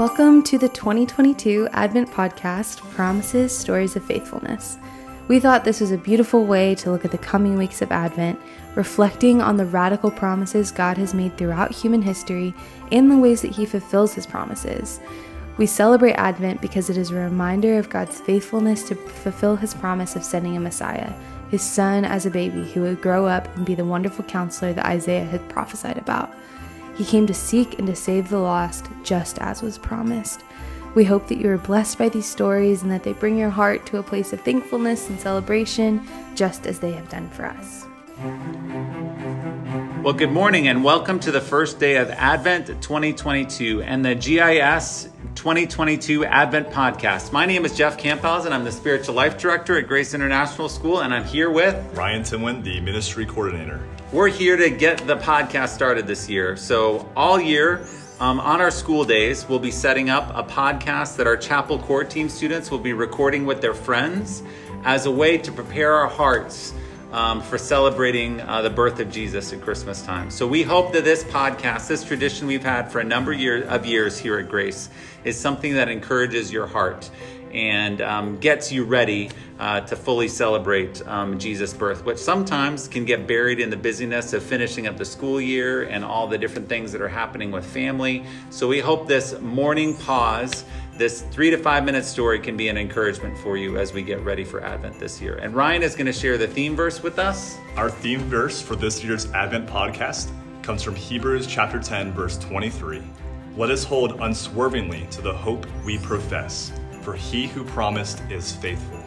Welcome to the 2022 Advent podcast, Promises, Stories of Faithfulness. We thought this was a beautiful way to look at the coming weeks of Advent, reflecting on the radical promises God has made throughout human history and the ways that He fulfills His promises. We celebrate Advent because it is a reminder of God's faithfulness to fulfill His promise of sending a Messiah, His Son as a baby who would grow up and be the wonderful counselor that Isaiah had prophesied about. He came to seek and to save the lost, just as was promised. We hope that you are blessed by these stories and that they bring your heart to a place of thankfulness and celebration, just as they have done for us. Well, good morning and welcome to the first day of Advent 2022 and the GIS 2022 Advent podcast. My name is Jeff Campbell and I'm the Spiritual Life Director at Grace International School, and I'm here with Ryan Timwin, the Ministry Coordinator. We're here to get the podcast started this year. So, all year, um, on our school days, we'll be setting up a podcast that our chapel core team students will be recording with their friends as a way to prepare our hearts um, for celebrating uh, the birth of Jesus at Christmas time. So we hope that this podcast, this tradition we've had for a number of, year, of years here at Grace, is something that encourages your heart and um, gets you ready uh, to fully celebrate um, Jesus' birth, which sometimes can get buried in the busyness of finishing up the school year and all the different things that are happening with family. So we hope this morning pause, this three to five minute story, can be an encouragement for you as we get ready for Advent this year. And Ryan is going to share the theme verse with us. Our theme verse for this year's Advent podcast comes from Hebrews chapter 10, verse 23. Let us hold unswervingly to the hope we profess for he who promised is faithful.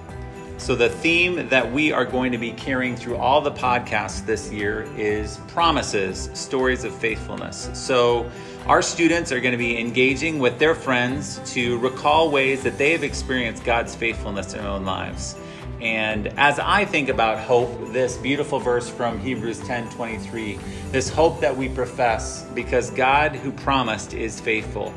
So, the theme that we are going to be carrying through all the podcasts this year is promises, stories of faithfulness. So, our students are going to be engaging with their friends to recall ways that they have experienced God's faithfulness in their own lives. And as I think about hope, this beautiful verse from Hebrews 10 23, this hope that we profess because God who promised is faithful.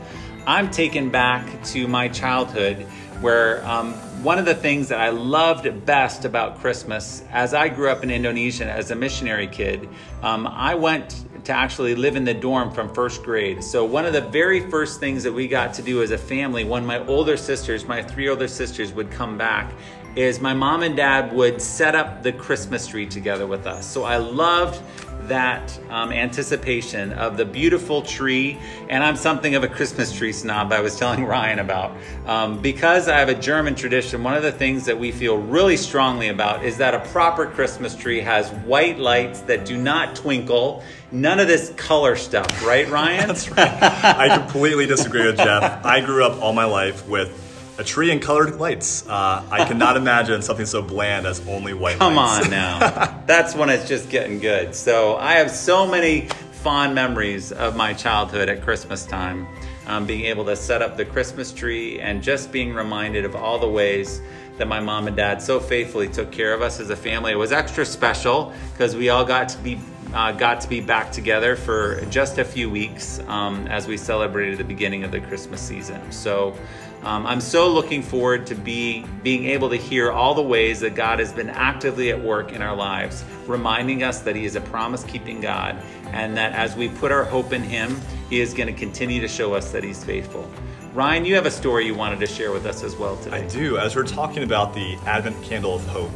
I'm taken back to my childhood where um, one of the things that I loved best about Christmas, as I grew up in Indonesia as a missionary kid, um, I went to actually live in the dorm from first grade. So, one of the very first things that we got to do as a family when my older sisters, my three older sisters, would come back, is my mom and dad would set up the Christmas tree together with us. So, I loved that um, anticipation of the beautiful tree. And I'm something of a Christmas tree snob, I was telling Ryan about. Um, because I have a German tradition, one of the things that we feel really strongly about is that a proper Christmas tree has white lights that do not twinkle. None of this color stuff, right, Ryan? That's right. I completely disagree with Jeff. I grew up all my life with a tree and colored lights. Uh, I cannot imagine something so bland as only white Come lights. on now. That's when it's just getting good. So I have so many fond memories of my childhood at Christmas time. Um, being able to set up the Christmas tree and just being reminded of all the ways that my mom and dad so faithfully took care of us as a family. It was extra special because we all got to be uh, got to be back together for just a few weeks um, as we celebrated the beginning of the Christmas season. So um, I'm so looking forward to be being able to hear all the ways that God has been actively at work in our lives, reminding us that He is a promise-keeping God, and that as we put our hope in Him, He is going to continue to show us that He's faithful. Ryan, you have a story you wanted to share with us as well today. I do. As we're talking about the Advent candle of hope,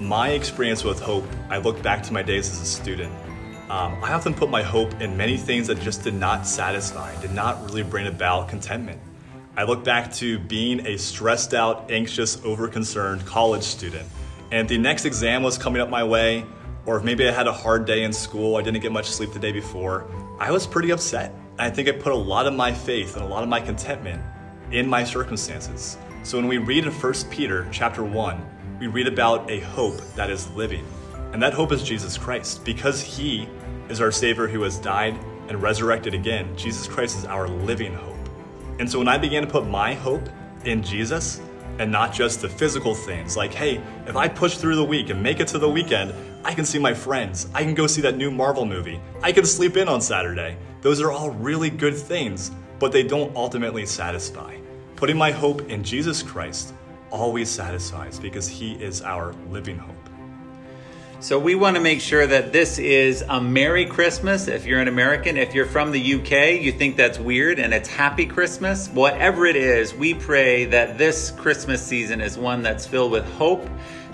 my experience with hope, I look back to my days as a student. Um, I often put my hope in many things that just did not satisfy, did not really bring about contentment. I look back to being a stressed out, anxious, overconcerned college student. And the next exam was coming up my way, or if maybe I had a hard day in school, I didn't get much sleep the day before, I was pretty upset. I think I put a lot of my faith and a lot of my contentment in my circumstances. So when we read in 1 Peter chapter 1, we read about a hope that is living. And that hope is Jesus Christ. Because he is our Savior who has died and resurrected again, Jesus Christ is our living hope. And so when I began to put my hope in Jesus and not just the physical things, like, hey, if I push through the week and make it to the weekend, I can see my friends. I can go see that new Marvel movie. I can sleep in on Saturday. Those are all really good things, but they don't ultimately satisfy. Putting my hope in Jesus Christ always satisfies because he is our living hope. So we want to make sure that this is a Merry Christmas if you're an American. If you're from the UK, you think that's weird and it's Happy Christmas. Whatever it is, we pray that this Christmas season is one that's filled with hope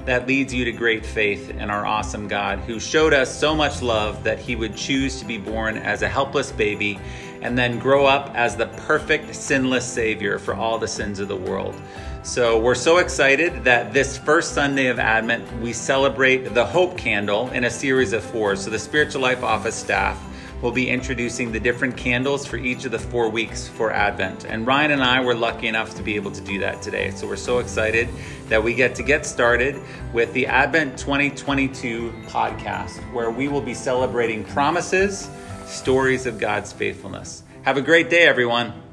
that leads you to great faith in our awesome God who showed us so much love that he would choose to be born as a helpless baby and then grow up as the perfect sinless savior for all the sins of the world. So we're so excited that this first Sunday of Advent, we celebrate the Hope Candle in a series of four. So the Spiritual Life Office staff will be introducing the different candles for each of the four weeks for Advent. And Ryan and I were lucky enough to be able to do that today. So we're so excited that we get to get started with the Advent 2022 podcast, where we will be celebrating promises, stories of God's faithfulness. Have a great day, everyone.